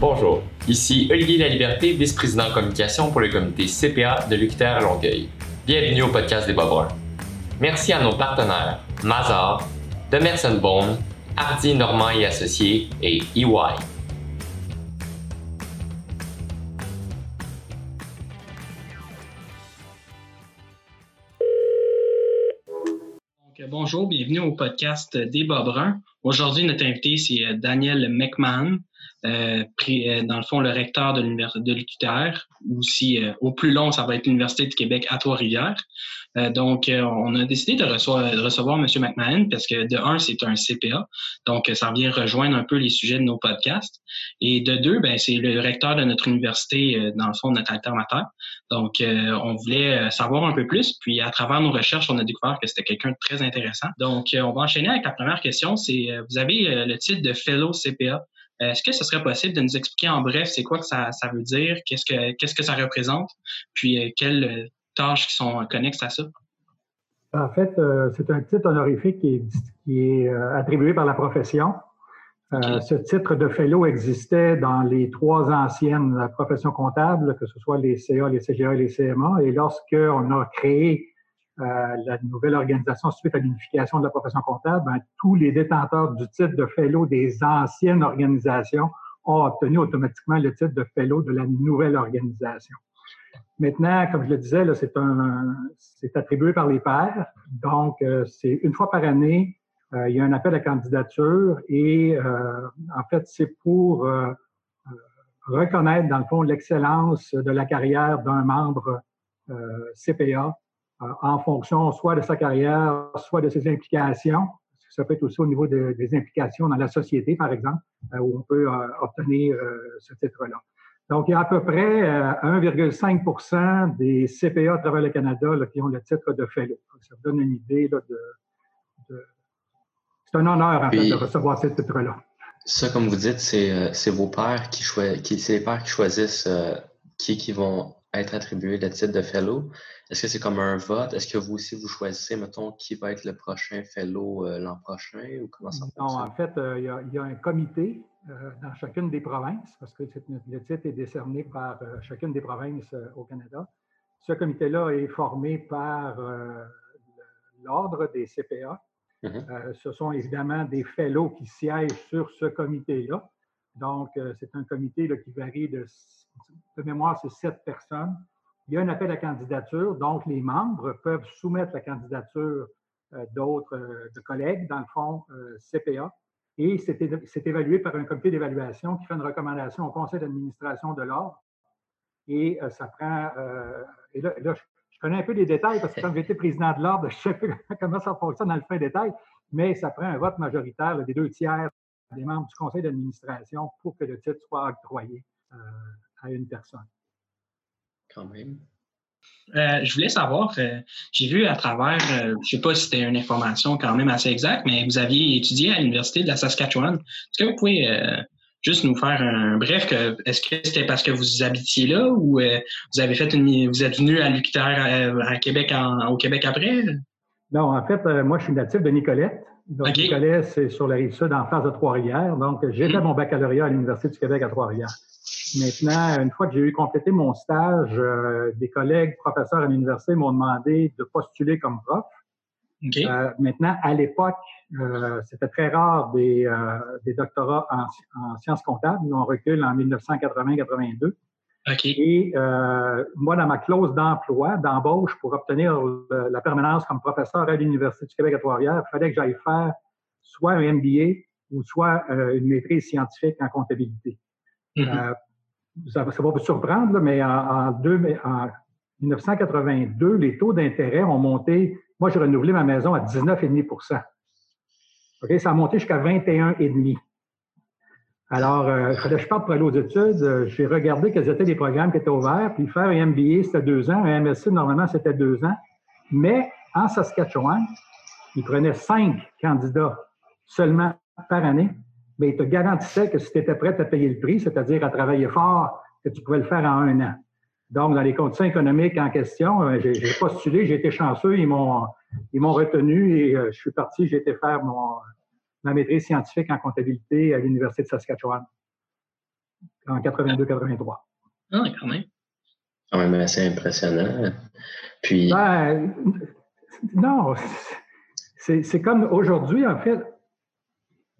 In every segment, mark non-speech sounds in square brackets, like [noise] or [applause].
Bonjour, ici Olivier Laliberté, vice-président communication pour le comité CPA de l'UQTR Longueuil. Bienvenue au podcast des Bas Merci à nos partenaires Mazar, Demerson Bone, Hardy Normand et Associés et EY. bonjour, bienvenue au podcast des Bruns. Aujourd'hui, notre invité, c'est euh, Daniel McMahon, euh, euh, dans le fond, le recteur de l'Université de l'UQTR, aussi au plus long, ça va être l'Université du Québec à Trois-Rivières. donc, on a décidé de de recevoir M. McMahon parce que de un, c'est un CPA, donc ça vient rejoindre un peu les sujets de nos podcasts. Et de deux, ben, c'est le recteur de notre université, dans le fond, notre alternateur. Donc, on voulait savoir un peu plus. Puis, à travers nos recherches, on a découvert que c'était quelqu'un de très intéressant. Donc, on va enchaîner avec la première question. C'est, vous avez le titre de Fellow CPA. Est-ce que ce serait possible de nous expliquer en bref c'est quoi que ça, ça veut dire, qu'est-ce que qu'est-ce que ça représente, puis euh, quelles euh, tâches qui sont connexes à ça? En fait, euh, c'est un titre honorifique qui est, qui est attribué par la profession. Ce titre de fellow existait dans les trois anciennes professions comptables, que ce soit les CA, les CGA et les CMA. Et lorsqu'on a créé la nouvelle organisation suite à l'unification de la profession comptable, ben, tous les détenteurs du titre de fellow des anciennes organisations ont obtenu automatiquement le titre de fellow de la nouvelle organisation. Maintenant, comme je le disais, c'est attribué par les pairs. Donc, euh, c'est une fois par année, euh, il y a un appel à candidature et en fait, c'est pour reconnaître dans le fond l'excellence de la carrière d'un membre CPA euh, en fonction soit de sa carrière, soit de ses implications. Ça peut être aussi au niveau des implications dans la société, par exemple, euh, où on peut euh, obtenir ce titre-là. Donc, il y a à peu près 1,5% des CPA à travers le Canada qui ont le titre de fellow. Ça vous donne une idée de, C'est un honneur, en fait, de recevoir ce titre-là. Ça, comme vous dites, c'est vos pères qui, qui, les pères qui choisissent qui, qui vont être attribués le titre de fellow. Est-ce que c'est comme un vote? Est-ce que vous aussi, vous choisissez, mettons, qui va être le prochain fellow euh, l'an prochain ou comment ça Non, en fait, euh, il y, a un comité euh, dans chacune des provinces, parce que le titre est décerné par chacune des provinces au Canada. Ce comité-là est formé par l'Ordre des CPA. Mm-hmm. ce sont évidemment des fellows qui siègent sur ce comité-là. Donc, c'est un comité qui varie de, de mémoire, c'est sept personnes il y a un appel à candidature, donc les membres peuvent soumettre la candidature euh, d'autres euh, collègues, dans le fond euh, CPA, et c'est évalué par un comité d'évaluation qui fait une recommandation au conseil d'administration de l'ordre. Et ça prend. et là, je connais un peu les détails parce que comme j'étais président de l'ordre, [laughs] je sais comment ça fonctionne dans le fin détail, mais ça prend un vote majoritaire des deux tiers des membres du conseil d'administration pour que le titre soit octroyé à une personne quand même. Euh, je voulais savoir, euh, j'ai vu à travers, euh, je ne sais pas si c'était une information quand même assez exacte, mais vous aviez étudié à l'Université de la Saskatchewan. Est-ce que vous pouvez juste nous faire un bref, est-ce que c'était parce que vous habitiez là ou vous avez fait une, vous êtes venu à l'UQTR à, Québec au Québec après? Non, en fait, moi je suis natif de Nicolette. Donc, Nicolette, c'est sur la rive sud en face de Trois-Rivières. Donc, j'ai fait hmm. mon baccalauréat à l'Université du Québec à Trois-Rivières. Maintenant, une fois que j'ai eu complété mon stage, euh, des collègues professeurs à l'université m'ont demandé de postuler comme prof. Euh, maintenant, à l'époque, euh, c'était très rare des, des doctorats en, sciences comptables. on recule en 1980-82. Et moi, dans ma clause d'emploi, d'embauche, pour obtenir la permanence comme professeur à l'Université du Québec à Trois-Rivières, il fallait que j'aille faire soit un MBA ou soit une maîtrise scientifique en comptabilité. Mm-hmm ça, va vous surprendre, mais en, 1982, les taux d'intérêt ont monté. Moi, j'ai renouvelé ma maison à 19,5 OK, ça a monté jusqu'à 21,5 alors, euh, je parte pour aller aux études. Euh, j'ai regardé quels étaient les programmes qui étaient ouverts. Puis faire un MBA, c'était deux ans. Un MSc, normalement, c'était deux ans. Mais en Saskatchewan, ils prenaient cinq candidats seulement par année mais il te garantissait que si tu étais prêt à payer le prix, c'est-à-dire à travailler fort, que tu pouvais le faire en un an. Donc, dans les conditions économiques en question, euh, j'ai postulé, j'ai été chanceux, ils m'ont ils m'ont retenu et euh, je suis parti, j'ai été faire mon, ma maîtrise scientifique en comptabilité à l'Université de Saskatchewan. en 82-83. Ah, quand même. Quand même assez impressionnant. Puis. Ben, non, c'est comme aujourd'hui, en fait,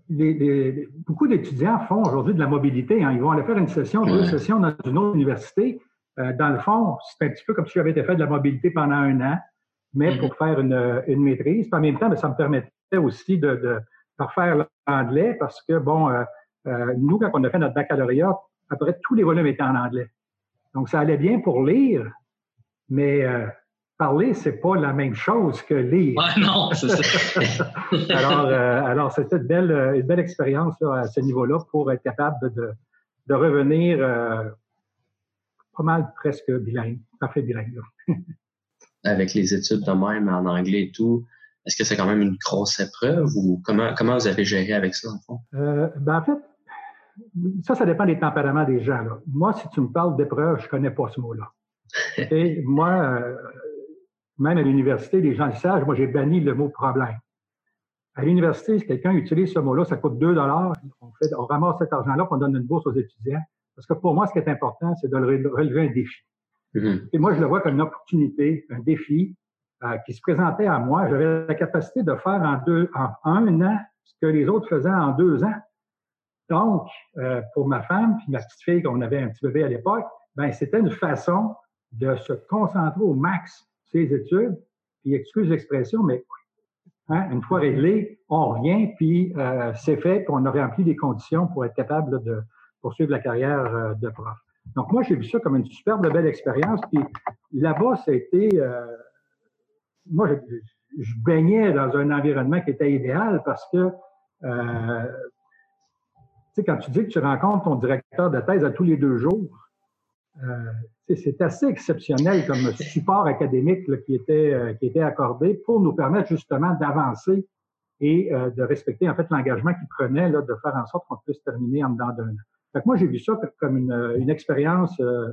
beaucoup d'étudiants font aujourd'hui de la mobilité. Hein. Ils vont aller faire une session, deux sessions dans une autre université. Euh, dans le fond, c'est un petit peu comme si j'avais été fait de la mobilité pendant un an, mais pour mm-hmm. faire une, maîtrise. Puis en même temps, ben, ça me permettait aussi de, de, refaire l'anglais parce que, bon, euh, euh, nous, quand on a fait notre baccalauréat, après, tous les volumes étaient en anglais. Donc, ça allait bien pour lire, mais parler, c'est pas la même chose que lire. Ouais, non, c'est ça. [laughs] alors, euh, alors c'était une belle, une belle expérience à ce niveau-là pour être capable de, de revenir euh, pas mal presque bilingue, parfait bilingue. [laughs] Avec les études de même en anglais et tout, est-ce que c'est quand même une grosse épreuve ou comment, comment vous avez géré avec ça, en fond? Euh, ben, en fait, ça, ça dépend des tempéraments des gens. Là. Moi, si tu me parles d'épreuve, je connais pas ce mot-là. [laughs] Et moi, même à l'université, les gens le savent, moi j'ai banni le mot problème. À l'université, si quelqu'un utilise ce mot-là, ça coûte 2 dollars. On, fait, on ramasse cet argent-là, on donne une bourse aux étudiants. Parce que pour moi, ce qui est important, c'est de relever un défi. Mm-hmm. Et moi, je le vois comme une opportunité, un défi euh, qui se présentait à moi. J'avais la capacité de faire en, deux, en un an ce que les autres faisaient en deux ans. Donc, euh, pour ma femme puis ma petite fille, qu'on avait un petit bébé à l'époque, ben c'était une façon de se concentrer au max ses études, puis excuse l'expression, mais hein, une fois réglé, on revient, puis euh, c'est fait, puis on a rempli les conditions pour être capable de poursuivre la carrière euh, de prof. Donc moi, j'ai vu ça comme une superbe belle expérience, puis là-bas, ça a été... Euh, moi, je, je, baignais dans un environnement qui était idéal parce que tu sais, quand tu dis que tu rencontres ton directeur de thèse à tous les deux jours, c'est assez exceptionnel comme support académique qui, était, euh, qui était accordé pour nous permettre justement d'avancer et euh, de respecter en fait l'engagement qu'il prenait là, de faire en sorte qu'on puisse terminer en dedans d'un an. Fait moi, j'ai vu ça comme une, une expérience. Euh,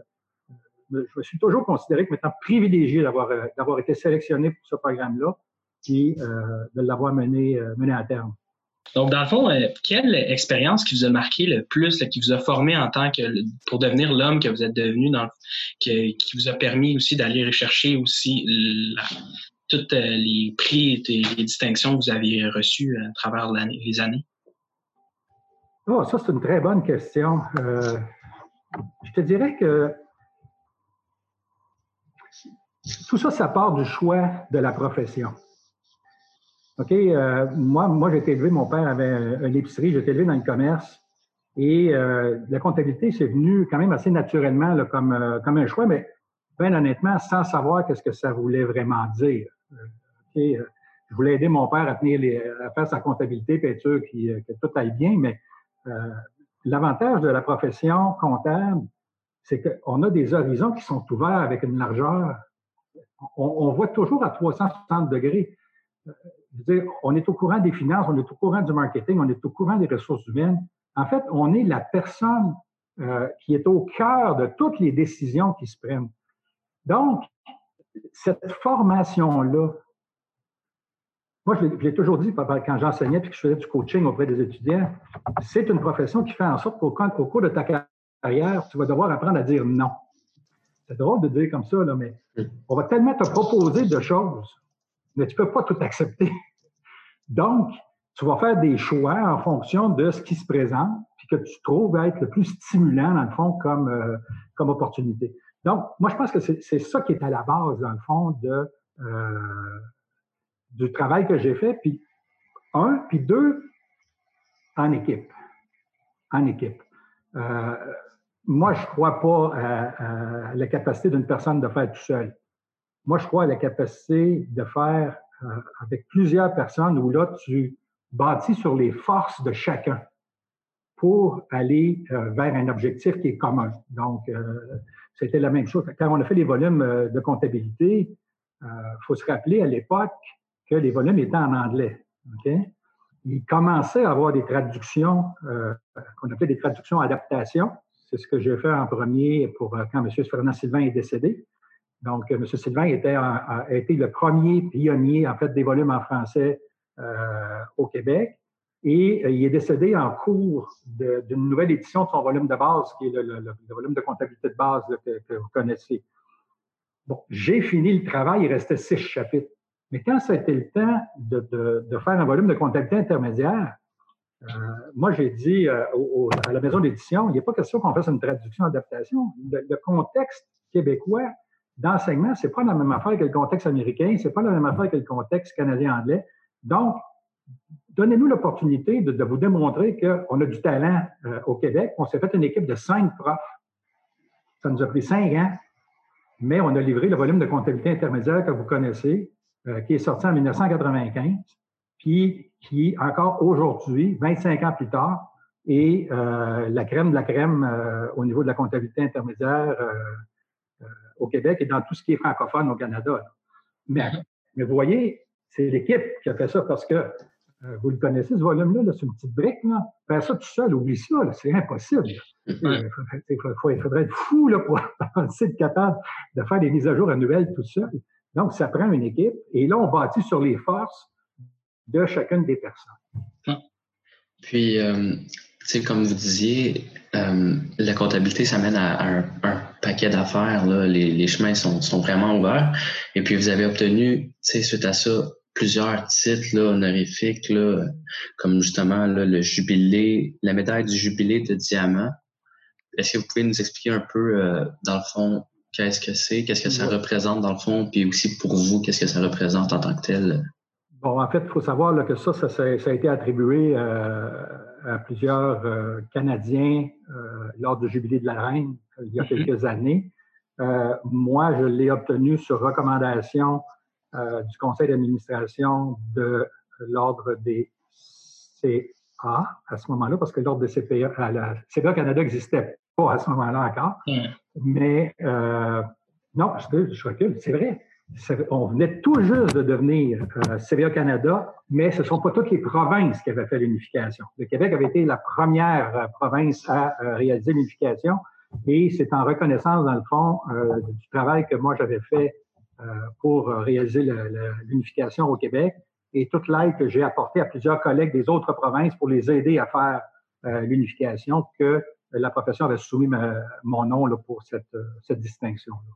je me suis toujours considéré comme étant privilégié d'avoir d'avoir été sélectionné pour ce programme-là et de l'avoir mené, mené à terme. Donc, dans le fond, euh, quelle expérience qui vous a marqué le plus, qui vous a formé en tant que pour devenir l'homme que vous êtes devenu, qui, vous a permis aussi d'aller rechercher aussi toutes euh, les prix et les distinctions que vous aviez reçues à travers les années? Oh, ça, c'est une très bonne question. Euh, je te dirais que tout ça, ça part du choix de la profession. OK, euh, moi, moi j'ai été élevé, mon père avait une épicerie, j'ai été élevé dans le commerce. Et euh, la comptabilité, c'est venu quand même assez naturellement là, comme, euh, comme un choix, mais bien honnêtement, sans savoir qu'est-ce que ça voulait vraiment dire. Okay, je voulais aider mon père à, tenir les, à faire sa comptabilité, puis être sûr que tout aille bien, mais l'avantage de la profession comptable, c'est qu'on a des horizons qui sont ouverts avec une largeur. On, on voit toujours à 360 degrés on est au courant des finances, on est au courant du marketing, on est au courant des ressources humaines. En fait, on est la personne euh, qui est au cœur de toutes les décisions qui se prennent. Donc, cette formation-là, moi, je l'ai toujours dit quand j'enseignais et que je faisais du coaching auprès des étudiants, c'est une profession qui fait en sorte qu'au cours de ta carrière, tu vas devoir apprendre à dire non. C'est drôle de dire comme ça, là, mais on va tellement te proposer de choses mais tu ne peux pas tout accepter. Donc, tu vas faire des choix en fonction de ce qui se présente, puis que tu trouves être le plus stimulant, dans le fond, comme, euh, comme opportunité. Donc, moi, je pense que c'est ça qui est à la base, dans le fond, de, euh, du travail que j'ai fait. Puis, un, puis deux, en équipe. En équipe. Euh, moi, je ne crois pas à la capacité d'une personne de faire tout seul. Moi, je crois à la capacité de faire euh, avec plusieurs personnes où là, tu bâtis sur les forces de chacun pour aller euh, vers un objectif qui est commun. Donc, euh, c'était la même chose. Quand on a fait les volumes de comptabilité, il faut se rappeler à l'époque que les volumes étaient en anglais. Okay? Il commençait à avoir des traductions, qu'on appelait des traductions adaptation. C'est ce que j'ai fait en premier pour quand M. Fernand Sylvain est décédé. Donc, M. Sylvain était, a été le premier pionnier, en fait, des volumes en français euh, au Québec. Et il est décédé en cours d'une nouvelle édition de son volume de base, qui est le, volume de comptabilité de base que, vous connaissez. Bon, j'ai fini le travail, il restait six chapitres. Mais quand ça a été le temps de, faire un volume de comptabilité intermédiaire, euh, moi, j'ai dit à la maison d'édition, il a pas question qu'on fasse une traduction-adaptation. Le, contexte québécois d'enseignement, c'est pas la même affaire que le contexte américain, c'est pas la même affaire que le contexte canadien-anglais. Donc, donnez-nous l'opportunité de, vous démontrer qu'on a du talent euh, au Québec. On s'est fait une équipe de cinq profs. Ça nous a pris cinq ans, mais on a livré le volume de comptabilité intermédiaire que vous connaissez, euh, qui est sorti en 1995, puis qui, encore aujourd'hui, 25 ans plus tard, est euh, la crème de la crème au niveau de la comptabilité intermédiaire au Québec et dans tout ce qui est francophone au Canada. Mais, mais vous voyez, c'est l'équipe qui a fait ça parce que euh, vous le connaissez, ce volume-là, c'est une petite brique. Là. Faire ça tout seul, oublie ça, c'est impossible. Il faudrait être fou là, pour [laughs] être capable de faire des mises à jour annuelles tout seul. Donc, ça prend une équipe et là, on bâtit sur les forces de chacune des personnes. Puis, euh, comme vous disiez, euh, la comptabilité, ça mène à, un, paquet d'affaires. Les, les, chemins sont, sont, vraiment ouverts. Et puis, vous avez obtenu, suite à ça, plusieurs titres là, honorifiques, là, comme justement là, le jubilé, la médaille du jubilé de diamant. Est-ce que vous pouvez nous expliquer un peu, euh, dans le fond, qu'est-ce que c'est, qu'est-ce que ça représente dans le fond, puis aussi pour vous, qu'est-ce que ça représente en tant que tel? Bon, en fait, il faut savoir là, que ça, ça, ça, a été attribué euh, à plusieurs euh, Canadiens lors du jubilé de la reine il y a mm-hmm. quelques années. moi, je l'ai obtenu sur recommandation euh, du conseil d'administration de l'ordre des CA à ce moment-là, parce que l'ordre des CPA, à la CPA Canada n'existait pas à ce moment-là encore. Mais euh, non, je, je recule, c'est vrai. On venait tout juste de devenir euh, CPA Canada, mais ce ne sont pas toutes les provinces qui avaient fait l'unification. Le Québec avait été la première province à réaliser l'unification et c'est en reconnaissance, dans le fond, du travail que moi j'avais fait euh, pour réaliser l'unification au Québec et toute l'aide que j'ai apportée à plusieurs collègues des autres provinces pour les aider à faire euh, l'unification que la profession avait soumis mon nom là, pour cette, cette distinction-là.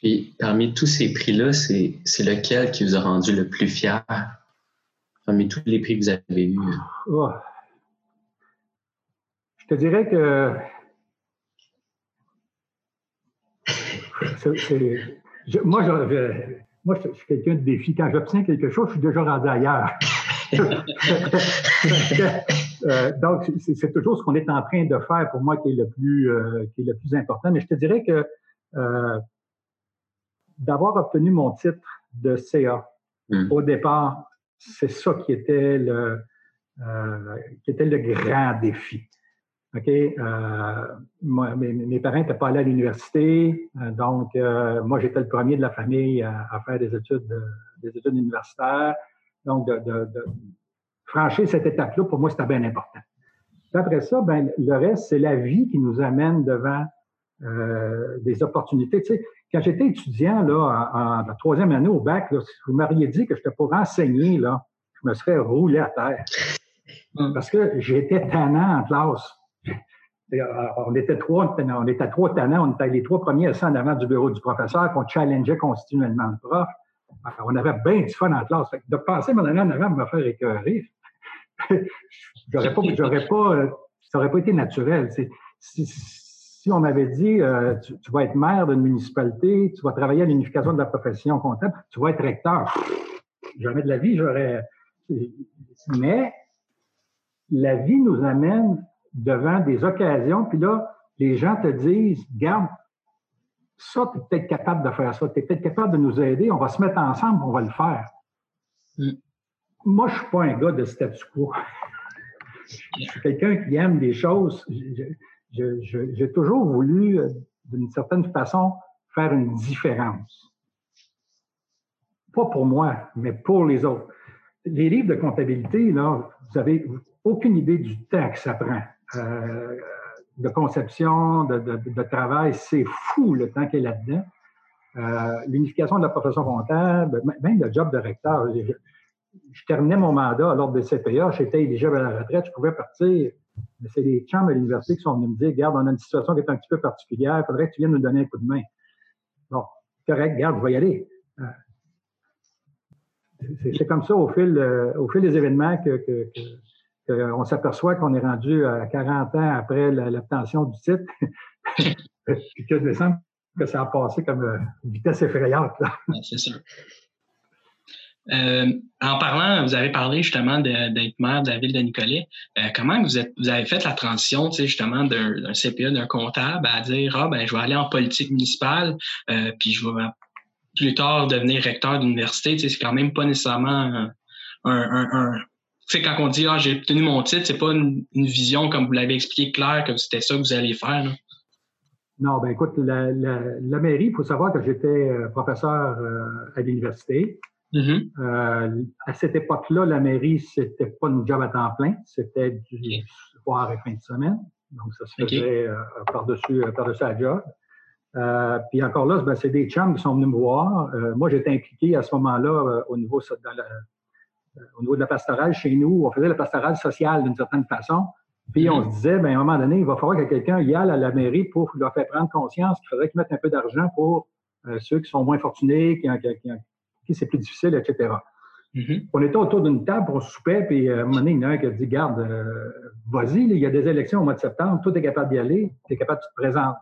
Puis, parmi tous ces prix-là, c'est lequel qui vous a rendu le plus fier? Parmi tous les prix que vous avez eus? Oh. Je te dirais que [laughs] moi, je, moi, je, suis quelqu'un de défi. Quand j'obtiens quelque chose, je suis déjà rendu ailleurs. [laughs] Euh, donc, c'est toujours ce qu'on est en train de faire pour moi qui est le plus, euh, qui est le plus important. Mais je te dirais que euh, d'avoir obtenu mon titre de CA hmm. au départ, c'est ça qui était le, qui était le grand défi. OK? Euh, mes, parents n'étaient pas allés à l'université, euh, donc euh, moi, j'étais le premier de la famille à, faire des études, des études universitaires. Donc, de, franchir cette étape-là, pour moi, c'était bien important. après ça, ben, le reste, c'est la vie qui nous amène devant des opportunités. Tu sais, quand j'étais étudiant là, en, troisième année au bac, si vous m'auriez dit que je pour enseigner, là, je me serais roulé à terre. Hum. Parce que j'étais tannant en classe. Euh, on était trois, on était trois tannants, on était les trois premiers assis en avant du bureau du professeur, qu'on challengeait continuellement le prof. on avait bien du fun en classe. de passer mon année en avant me faire écœurer, [laughs] j'aurais pas, j'aurais pas, euh, ça n'aurait pas été naturel. Si, on m'avait dit, euh, tu, vas être maire d'une municipalité, tu vas travailler à l'unification de la profession comptable, tu vas être recteur, jamais de la vie, j'aurais. Mais la vie nous amène devant des occasions, puis là, les gens te disent, garde, ça, tu es peut-être capable de faire ça, tu es peut-être capable de nous aider, on va se mettre ensemble, on va le faire. Mm. Moi, je ne suis pas un gars de statu quo. je suis quelqu'un qui aime des choses. J'ai toujours voulu, euh, d'une certaine façon, faire une différence. Pas pour moi, mais pour les autres. Les livres de comptabilité, là, vous avez aucune idée du temps que ça prend. Euh, de conception, de, travail, c'est fou le temps qu'il y a là-dedans. Euh, l'unification de la profession comptable, même le job de recteur. je terminais mon mandat à l'ordre des CPA, j'étais éligible à la retraite, je pouvais partir. Mais c'est les chums à l'université qui sont venus me dire, regarde, on a une situation qui est un petit peu particulière, il faudrait que tu viennes nous donner un coup de main. Bon, correct, regarde, je vais y aller. Euh, c'est comme ça au fil, euh, au fil des événements que, s'aperçoit qu'on est rendu à 40 ans après l'obtention du titre, [laughs] puis que de que ça a passé comme euh, vitesse effrayante. C'est sûr. Euh, en parlant, vous avez parlé justement d'être maire de la ville de Nicolet. Euh, comment vous, êtes, vous avez fait la transition, justement, d'un CPA, d'un comptable, à dire ah ben je vais aller en politique municipale, euh, puis je vais plus tard devenir recteur d'université. C'est quand même pas nécessairement un, un, un sais, quand on dit ah j'ai obtenu mon titre, c'est pas une, vision comme vous l'avez expliqué clair que c'était ça que vous alliez faire. Là. Non, ben écoute, la, la, la mairie, il faut savoir que j'étais professeur à l'université. Mm-hmm. Euh, à cette époque-là, la mairie, c'était pas une job à temps plein, c'était du soir et fin de semaine. Donc, ça se faisait euh, par-dessus euh, par la job. puis encore là, ben, c'est des chums qui sont venus me voir. moi, j'étais impliqué à ce moment-là au niveau au niveau de la pastorale chez nous. On faisait la pastorale sociale d'une certaine façon. Puis on mm-hmm. se disait, ben, à un moment donné, il va falloir que quelqu'un y aille à la mairie pour leur faire prendre conscience qu'il faudrait qu'ils mettent un peu d'argent pour ceux qui sont moins fortunés, qui, qui, c'est plus difficile, etc. Mm-hmm. On était autour d'une table, on soupait, puis euh, à un moment donné, il y en a un qui a dit Garde, euh, vas-y, il y a des élections au mois de septembre, toi, tu es capable d'y aller, tu es capable de te présenter.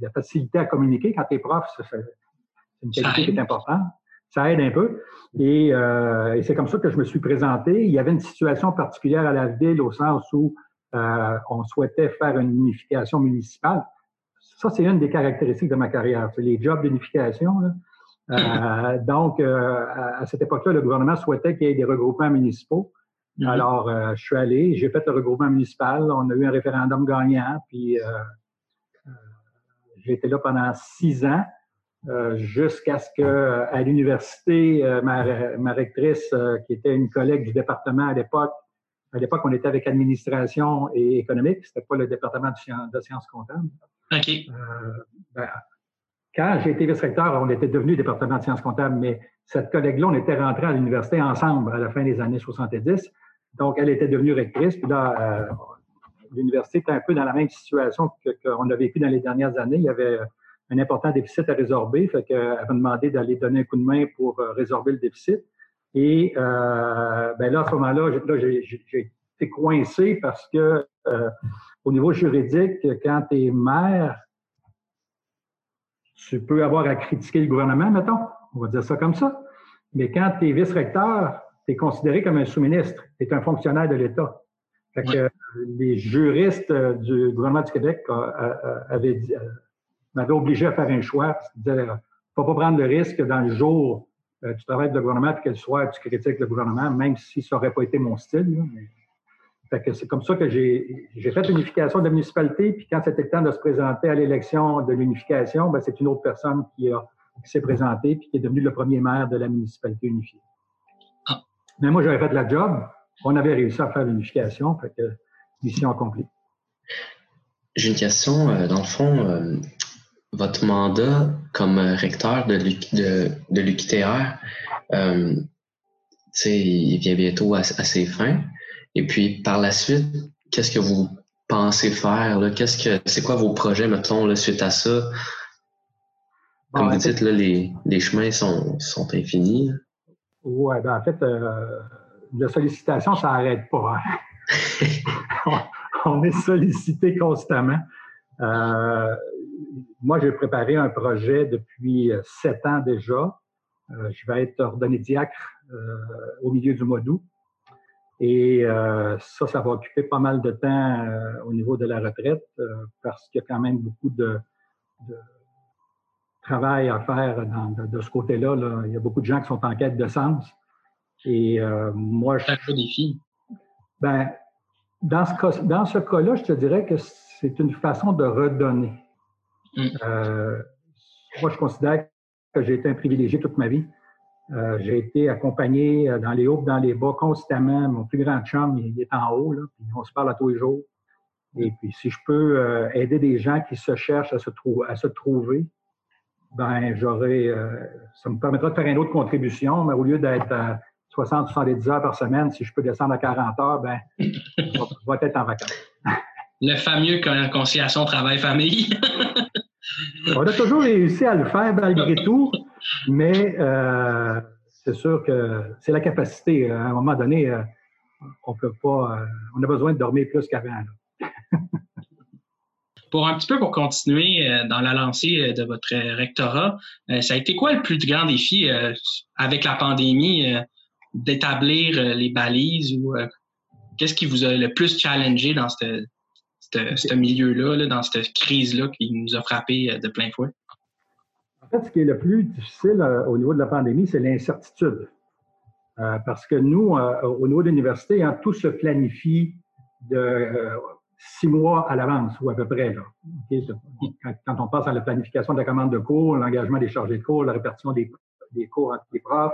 La facilité à communiquer quand tu es prof, c'est une qualité qui est importante. Ça aide un peu. Euh, et, c'est comme ça que je me suis présenté. Il y avait une situation particulière à la ville au sens où on souhaitait faire une unification municipale. Ça, c'est une des caractéristiques de ma carrière. Les jobs d'unification. Euh, donc, euh, à, cette époque-là, le gouvernement souhaitait qu'il y ait des regroupements municipaux. Mhm. Alors, euh, je suis allé, j'ai fait le regroupement municipal, on a eu un référendum gagnant, puis j'ai été là pendant six ans, jusqu'à ce que, à l'université, ma, ma, rectrice, qui était une collègue du département à l'époque, à l'époque, on était avec administration et économique, c'était pas le département de sciences, comptables. OK. Ben, quand j'ai été vice-recteur, on était devenu département de sciences comptables, mais cette collègue-là, on était rentrés à l'université ensemble à la fin des années 70. Donc, elle était devenue rectrice. Puis là, euh, l'université était un peu dans la même situation qu'on a vécu dans les dernières années. Il y avait un important déficit à résorber. Fait qu'elle m'a demandé d'aller donner un coup de main pour euh, résorber le déficit. Et euh, ben là, à ce moment-là, j'ai été coincé parce que au niveau juridique, quand tu es maire, tu peux avoir à critiquer le gouvernement, mettons, on va dire ça comme ça. Mais quand tu es vice-recteur, tu es considéré comme un sous-ministre, tu es un fonctionnaire de l'État. Fait que les juristes euh, du gouvernement du Québec euh, euh, avaient m'avaient obligé à faire un choix. Disaient, faut pas prendre le risque dans le jour tu travailles avec le gouvernement, puis que le soir, tu critiques le gouvernement, même si ça n'aurait pas été mon style. mais c'est comme ça que j'ai fait l'unification de la municipalité, puis quand c'était le temps de se présenter à l'élection de l'unification, ben, c'est une autre personne qui, s'est présentée puis qui est devenue le premier maire de la municipalité unifiée. Ah. Mais moi, j'avais fait la job. On avait réussi à faire l'unification, fait que mission accomplie. J'ai une question, euh, dans le fond, euh, votre mandat comme recteur de l'UQTR, euh, il vient bientôt à ses fins. Et puis, par la suite, qu'est-ce que vous pensez faire? Qu'est-ce que c'est quoi vos projets, mettons, là, suite à ça? Comme vous dites, là, les, les, chemins sont, sont infinis. Oui, ben en fait, euh, la sollicitation, ça n'arrête pas. Hein. [laughs] on est sollicité constamment. Euh, moi, j'ai préparé un projet depuis sept ans déjà. Euh, je vais être ordonné diacre au milieu du mois d'août. Et euh, ça, ça va occuper pas mal de temps euh, au niveau de la retraite euh, parce qu'il y a quand même beaucoup de, de travail à faire dans, de, ce côté-là. Là. Il y a beaucoup de gens qui sont en quête de sens. Et moi, je... Un défi. Ben, dans ce, cas, dans ce cas-là, je te dirais que c'est une façon de redonner. Mm. moi, je considère que j'ai été un privilégié toute ma vie. Euh, j'ai été accompagné euh, dans les hauts, dans les bas constamment. Mon plus grand chum, il, est en haut, là, puis on se parle à tous les jours. Et puis, si je peux euh, aider des gens qui se cherchent à se, à se trouver, ben j'aurais, ça me permettra de faire une autre contribution, mais au lieu d'être à 60-70 heures par semaine. Si je peux descendre à 40 heures, ben, [laughs] je vais être en vacances. Le fameux conciliation travail-famille. [laughs] On a toujours réussi à le faire malgré tout, mais euh, c'est sûr que c'est la capacité. À un moment donné, euh, on peut pas. Euh, on a besoin de dormir plus qu'avant. pour un petit peu pour continuer dans la lancée de votre rectorat, ça a été quoi le plus grand défi avec la pandémie d'établir les balises ou qu'est-ce qui vous a le plus challengé dans ce milieu-là, dans cette crise-là qui nous a frappé de plein fouet? En fait, ce qui est le plus difficile euh, au niveau de la pandémie, c'est l'incertitude. Euh, parce que nous, euh, au niveau de l'université, hein, tout se planifie de six mois à l'avance, ou à peu près. Quand, on passe à la planification de la commande de cours, l'engagement des chargés de cours, la répartition des, cours entre les profs.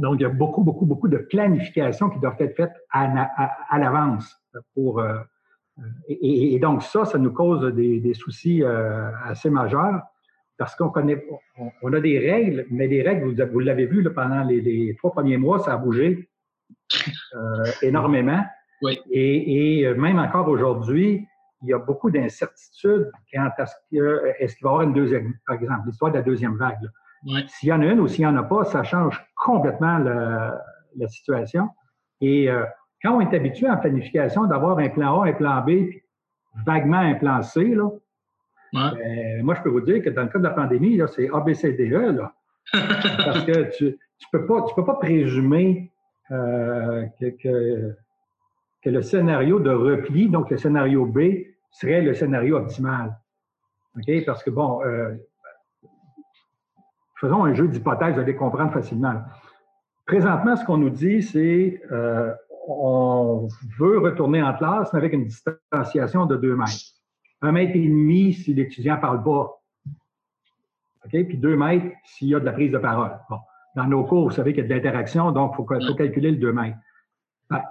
donc, il y a beaucoup, beaucoup, beaucoup de planifications qui doivent être faites à, l'avance pour. Et, donc, ça, ça nous cause des, soucis assez majeurs parce qu'on connaît, on, a des règles, mais les règles, vous, l'avez vu pendant les, trois premiers mois, ça a bougé euh, [laughs] énormément. Et, euh, même encore aujourd'hui, il y a beaucoup d'incertitudes quant à ce que, est-ce qu'il va y avoir une deuxième, par exemple, l'histoire de la deuxième vague. S'il y en a une ou s'il n'y en a pas, ça change complètement la, situation. Et euh, quand on est habitué en planification d'avoir un plan A, un plan B, vaguement un plan C, là, ben, moi, je peux vous dire que dans le cas de la pandémie, c'est ABCDE. Là. [laughs] Parce que tu ne peux, pas, tu peux pas présumer euh, que, que, le scénario de repli, donc le scénario B, serait le scénario optimal. OK? Parce que, bon, euh, faisons un jeu d'hypothèses, vous allez comprendre facilement. Présentement, ce qu'on nous dit, c'est euh, on veut retourner en classe, mais avec une distanciation de 2 mètres un mètre et demi si l'étudiant parle pas. OK? Puis deux mètres s'il y a de la prise de parole. Bon. Dans nos cours, vous savez qu'il y a de l'interaction, donc il faut, calculer le deux mètres. Ben,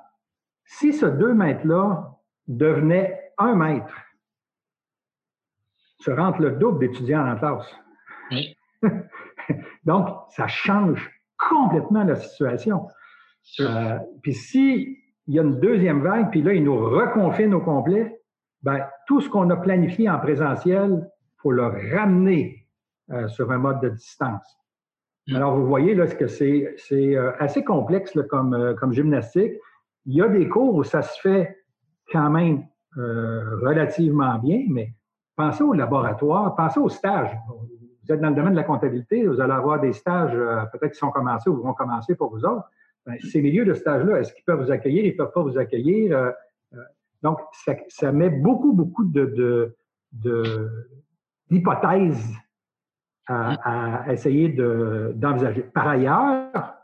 si ce deux mètres-là devenait un mètre, se rentre le double d'étudiants en classe. Oui. [laughs] donc, ça change complètement la situation. Euh, puis s'il y a une deuxième vague, puis là, il nous reconfine au complet, ben, tout ce qu'on a planifié en présentiel, il faut le ramener euh, sur un mode de distance. Mm. Alors, vous voyez là, que c'est euh, assez complexe comme, comme gymnastique. Il y a des cours où ça se fait quand même relativement bien, mais pensez au laboratoire, pensez aux stages. Vous êtes dans le domaine de la comptabilité, vous allez avoir des stages peut-être qui sont commencés ou vont commencer pour vous autres. Ben, ces milieux de stage-là, est-ce qu'ils peuvent vous accueillir? Ils ne peuvent pas vous accueillir? Donc, ça, met beaucoup, beaucoup de, d'hypothèses à, essayer d'envisager. Par ailleurs,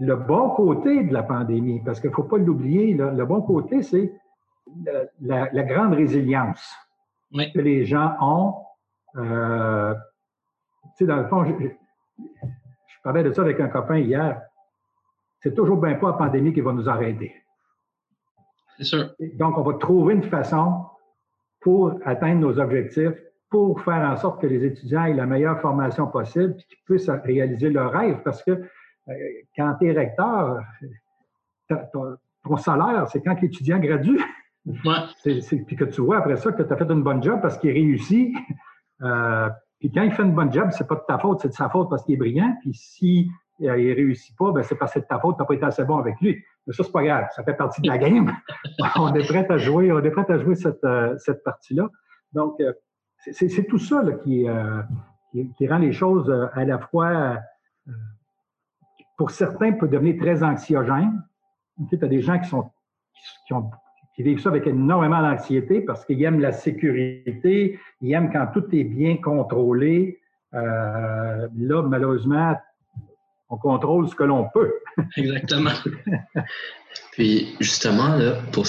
le bon côté de la pandémie, parce qu'il ne faut pas l'oublier, le bon côté, c'est la, grande résilience que les gens ont. Euh, tu sais, dans le fond, je, je, parlais de ça avec un copain hier. C'est toujours bien pas la pandémie qui va nous arrêter. Donc, on va trouver une façon pour atteindre nos objectifs, pour faire en sorte que les étudiants aient la meilleure formation possible, et qu'ils puissent réaliser leurs rêves. Parce que euh, quand tu es recteur, ton, salaire, c'est quand l'étudiant gradue. Ouais. puis que tu vois après ça que tu as fait une bonne job parce qu'il réussit. Euh, puis quand il fait une bonne job, c'est pas de ta faute, c'est de sa faute parce qu'il est brillant. Puis si euh, il réussit pas, ben c'est parce que c'est de ta faute, tu n'as pas été assez bon avec lui. Mais ça, c'est pas grave. Ça fait partie de la game. [laughs] [laughs] on est prêt à jouer, on est prêt à jouer cette, euh, cette partie-là. Donc, euh, c'est tout ça là, qui, euh, qui, rend les choses à la fois, pour certains, peut devenir très anxiogène. Tu as des gens qui sont qui, ont, qui vivent ça avec énormément d'anxiété parce qu'ils aiment la sécurité, ils aiment quand tout est bien contrôlé. là, malheureusement, on contrôle ce que l'on peut. [laughs] Exactement. Puis justement, là, pour,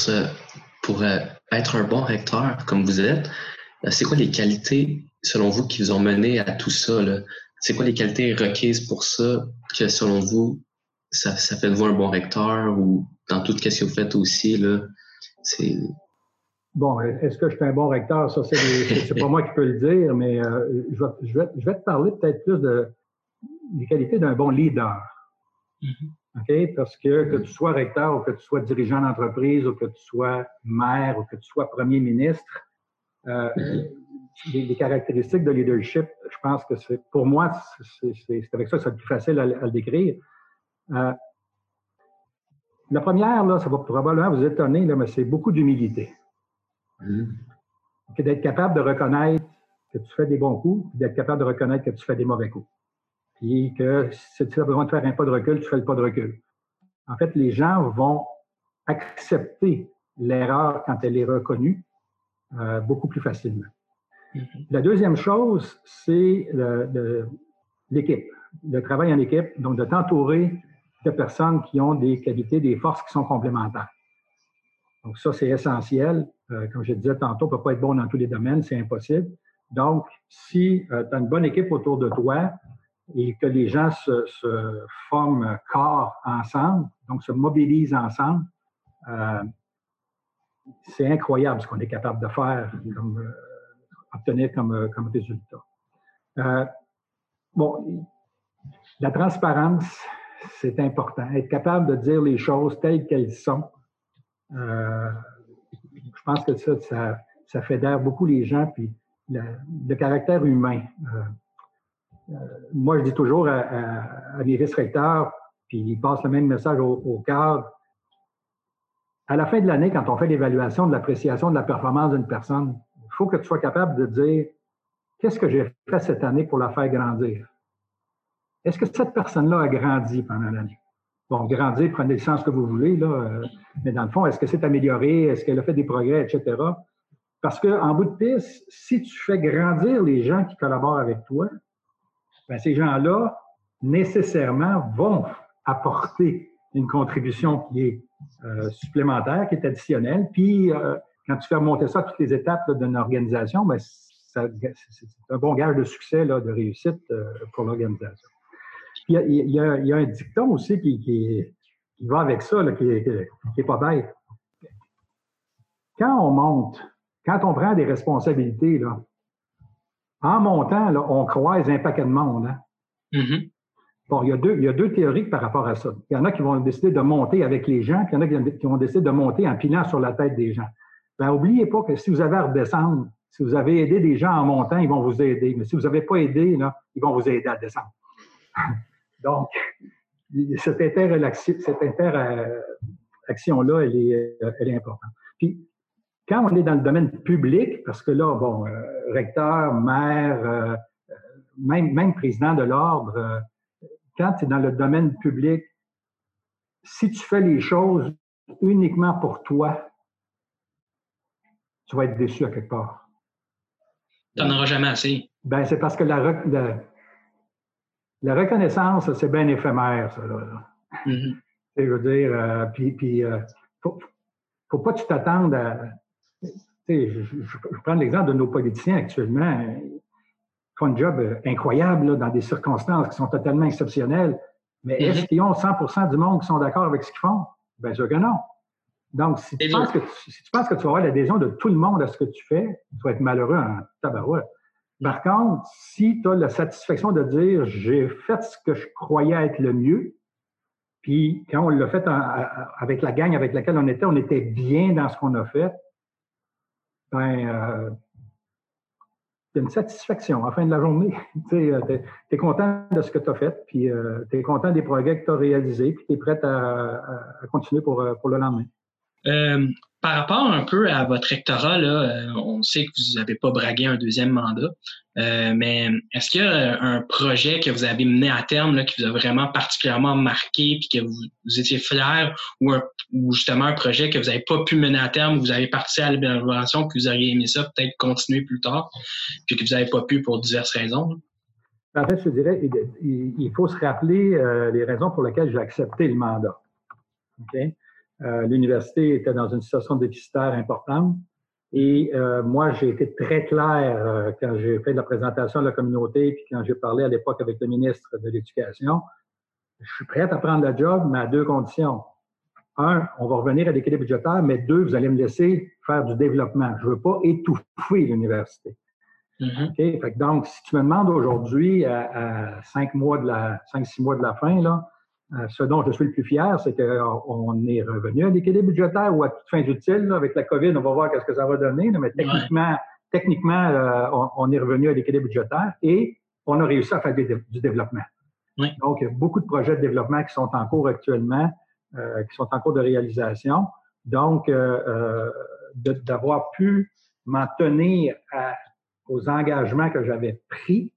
pour euh, être un bon recteur comme vous êtes, euh, c'est quoi les qualités, selon vous, qui vous ont mené à tout ça? C'est quoi les qualités requises pour ça que, selon vous, ça, fait de vous un bon recteur ou dans tout ce que vous faites aussi? Là, c'est... Bon, est-ce que je suis un bon recteur? Ça, c'est, pas moi qui peux le dire, mais euh, je, vais, je vais te parler peut-être plus de, les qualités d'un bon leader. Mm-hmm. Parce que que tu sois recteur ou que tu sois dirigeant d'entreprise ou que tu sois maire ou que tu sois premier ministre, euh, mm-hmm. les, caractéristiques de leadership, je pense que c'est pour moi, c'est avec ça que c'est plus facile à, le décrire. Euh, la première, là, ça va probablement vous étonner, là, mais c'est beaucoup d'humilité. Mm-hmm. D'être capable de reconnaître que tu fais des bons coups, d'être capable de reconnaître que tu fais des mauvais coups. Puis que si tu as besoin de faire un pas de recul, tu fais le pas de recul. En fait, les gens vont accepter l'erreur quand elle est reconnue euh, beaucoup plus facilement. Mm-hmm. La deuxième chose, c'est l'équipe, le, travail en équipe, donc de t'entourer de personnes qui ont des qualités, des forces qui sont complémentaires. Donc ça, c'est essentiel. Euh, comme je disais tantôt, on ne peut pas être bon dans tous les domaines, c'est impossible. Donc, si euh, tu as une bonne équipe autour de toi et que les gens se, forment corps ensemble, donc se mobilisent ensemble, euh, c'est incroyable ce qu'on est capable de faire, comme, euh, obtenir comme, comme résultat. bon, la transparence, c'est important. Être capable de dire les choses telles qu'elles sont. je pense que ça, ça, ça fédère beaucoup les gens, puis le, caractère humain. Euh, moi, je dis toujours à, mes vice-recteurs, puis ils passent le même message au, au cadre. À la fin de l'année, quand on fait l'évaluation de l'appréciation de la performance d'une personne, il faut que tu sois capable de dire qu'est-ce que j'ai fait cette année pour la faire grandir? Est-ce que cette personne-là a grandi pendant l'année? Bon, grandir, prenez le sens que vous voulez, là, euh, mais dans le fond, est-ce que c'est amélioré? Est-ce qu'elle a fait des progrès, etc.? Parce qu'en bout de piste, si tu fais grandir les gens qui collaborent avec toi, ben, ces gens-là, nécessairement, vont apporter une contribution qui est euh, supplémentaire, qui est additionnelle. Puis, euh, quand tu fais remonter ça à toutes les étapes d'une organisation, ben, c'est un bon gage de succès, de réussite euh, pour l'organisation. Il, il, y a, un dicton aussi qui, va avec ça, qui n'est pas bête. Quand on monte quand on prend des responsabilités, là, en montant, là, on croise un paquet de monde. Hein? Mm-hmm. Bon, il y, a deux, il y a deux théories par rapport à ça. Il y en a qui vont décider de monter avec les gens, puis il y en a qui vont décider de monter en pilant sur la tête des gens. Ben, oubliez pas que si vous avez à redescendre, si vous avez aidé des gens en montant, ils vont vous aider. Mais si vous n'avez pas aidé, là, ils vont vous aider à descendre. [laughs] Donc, cette interaction-là, elle est, elle est importante. Puis, quand on est dans le domaine public, parce que là, bon, euh, recteur, maire, euh, euh, même, même président de l'ordre, quand tu es dans le domaine public, si tu fais les choses uniquement pour toi, tu vas être déçu à quelque part. Tu n'en auras jamais assez. Ben, c'est parce que la, la, reconnaissance, c'est bien éphémère, ça. Là, mm-hmm. Je veux dire, puis, puis faut, faut pas que tu t'attendes à je, je, prends l'exemple de nos politiciens actuellement. Ils font un job euh, incroyable dans des circonstances qui sont totalement exceptionnelles. Mais est-ce mm-hmm. qu'ils ont 100% du monde qui sont d'accord avec ce qu'ils font? Bien sûr que non. Donc, si tu, penses que tu, si tu penses que tu vas avoir l'adhésion de tout le monde à ce que tu fais, tu vas être malheureux en tabarouette. Par contre, si tu as la satisfaction de dire j'ai fait ce que je croyais être le mieux, puis quand on l'a fait avec la gang avec laquelle on était, on était bien dans ce qu'on a fait, ben, euh, une satisfaction à la fin de la journée. [laughs] tu es, es, content de ce que tu as fait, puis euh, tu es content des projets que tu as réalisés, puis tu es prêt à, à, continuer pour, euh, pour le lendemain. Euh, par rapport un peu à votre rectorat, euh, on sait que vous n'avez pas bragué un deuxième mandat, euh, mais est-ce qu'il y a un projet que vous avez mené à terme qui vous a vraiment particulièrement marqué puis que vous, étiez fier ou, ou, justement un projet que vous n'avez pas pu mener à terme, vous avez participé à l'élaboration puis vous auriez aimé ça peut-être continuer plus tard puis que vous n'avez pas pu pour diverses raisons? En fait, je dirais, il, faut se rappeler les raisons pour lesquelles j'ai accepté le mandat. Euh, l'université était dans une situation déficitaire importante. Et euh, moi, j'ai été très clair euh, quand j'ai fait la présentation de la communauté, puis quand j'ai parlé à l'époque avec le ministre de l'Éducation. Je suis prêt à prendre le job, mais à deux conditions. Un, on va revenir à l'équilibre budgétaire, mais deux, vous allez me laisser faire du développement. Je ne veux pas étouffer l'université. Mm-hmm. Donc, si tu me demandes aujourd'hui, à, cinq mois de la, cinq, six mois de la fin, là, ce dont je suis le plus fier, c'est qu'on est revenu à l'équilibre budgétaire ou à toute fin utile. avec la COVID, on va voir qu'est-ce que ça va donner, mais techniquement, techniquement on, est revenu à l'équilibre budgétaire et on a réussi à faire du développement. Donc, il y a beaucoup de projets de développement qui sont en cours actuellement, qui sont en cours de réalisation. Donc, d'avoir pu m'en tenir aux engagements que j'avais pris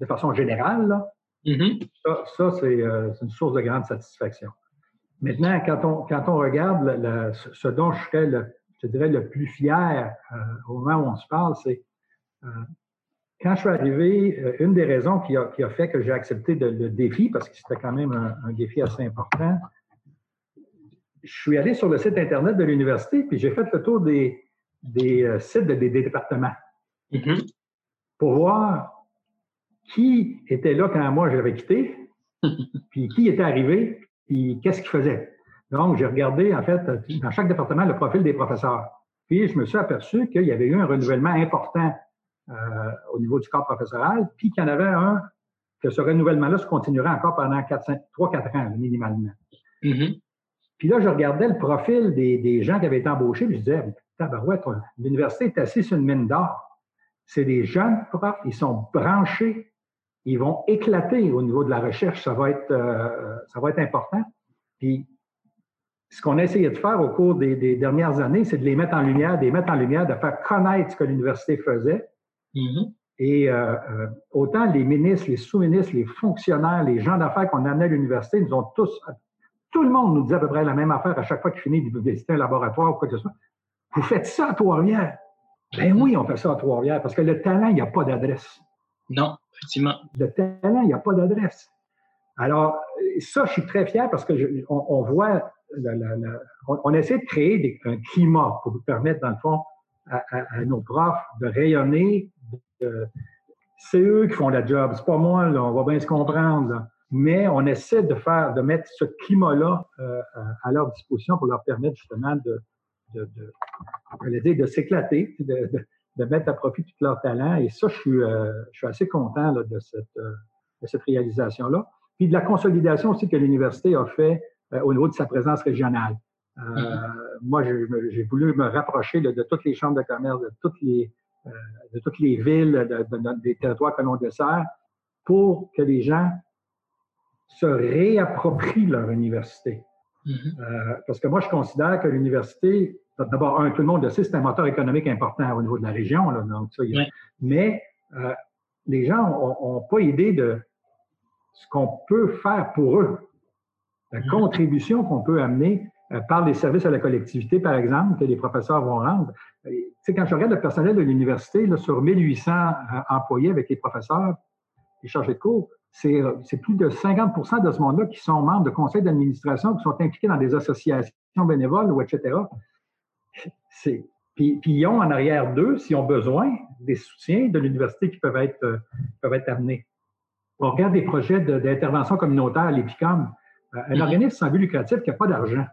de façon générale, mm-hmm. ça, euh, c'est une source de grande satisfaction. Maintenant, quand on, quand on regarde ce dont je serais, le, je dirais, le plus fier euh, au moment où on se parle, c'est euh, quand je suis arrivé, une des raisons qui a, qui a fait que j'ai accepté le défi, parce que c'était quand même un, défi assez important, je suis allé sur le site Internet de l'université, puis j'ai fait le tour des, des sites des départements. Mm-hmm. Pour voir qui était là quand moi j'avais quitté, [laughs] puis qui était arrivé, puis qu'est-ce qu'il faisait? Donc, j'ai regardé, en fait, dans chaque département, le profil des professeurs. Puis, je me suis aperçu qu'il y avait eu un renouvellement important euh, au niveau du corps professoral, puis qu'il y en avait un, que ce renouvellement-là se continuerait encore pendant 3-4 ans, minimalement. Mm-hmm. Puis là, je regardais le profil des, des, gens qui avaient été embauchés, puis je disais, tabarouette, l'université est assise sur une mine d'or c'est des jeunes profs, ils sont branchés, ils vont éclater au niveau de la recherche, ça va être, euh, ça va être important. Puis, ce qu'on a essayé de faire au cours des, dernières années, c'est de les mettre en lumière, de les mettre en lumière, de faire connaître ce que l'université faisait. Mm-hmm. Et euh, euh, autant les ministres, les sous-ministres, les fonctionnaires, les gens d'affaires qu'on amenait à l'université, nous ont tous, tout le monde nous disait à peu près la même affaire à chaque fois qu'il finit de visiter un laboratoire ou quoi que ce soit. Vous faites ça à Trois-Rivières. Ben oui, on fait ça à Trois-Rivières parce que le talent, il n'y a pas d'adresse. Non, Le talent, il n'y a pas d'adresse. Alors, ça, je suis très fier parce que on, voit, on, essaie de créer un climat pour permettre, dans le fond, à, nos profs de rayonner. c'est eux qui font la job, c'est pas moi, on va bien se comprendre. Mais on essaie de faire, de mettre ce climat-là euh, à leur disposition pour leur permettre justement de, de, de, de s'éclater, de, de, mettre à profit tout leur talent. Et ça, je suis, euh, je suis assez content de, cette, euh, de cette réalisation-là. Puis de la consolidation aussi que l'université a fait euh, au niveau de sa présence régionale. Mm-hmm. Moi, j'ai voulu me rapprocher de, toutes les chambres de commerce, de toutes les, de toutes les villes, des territoires que l'on dessert, pour que les gens se réapproprient leur université. Mm-hmm. parce que moi, je considère que l'université, D'abord, un, tout le monde le sait, c'est un moteur économique important au niveau de la région. Là, donc ça, Mais euh, les gens n'ont pas idée de ce qu'on peut faire pour eux. La contribution qu'on peut amener euh, par les services à la collectivité, par exemple, que les professeurs vont rendre. Tu sais, quand je regarde le personnel de l'université, sur 1800 euh, employés avec les professeurs et chargés de cours, c'est plus de 50% de ce monde-là qui sont membres de conseils d'administration, qui sont impliqués dans des associations bénévoles ou etc. Puis, ils ont en arrière d'eux, s'ils ont besoin, des soutiens de l'université qui peuvent être, euh, peuvent être amenés. On regarde des projets d'intervention communautaire, l'EPICOM, euh, un mm-hmm. organisme sans but lucratif qui n'a pas d'argent,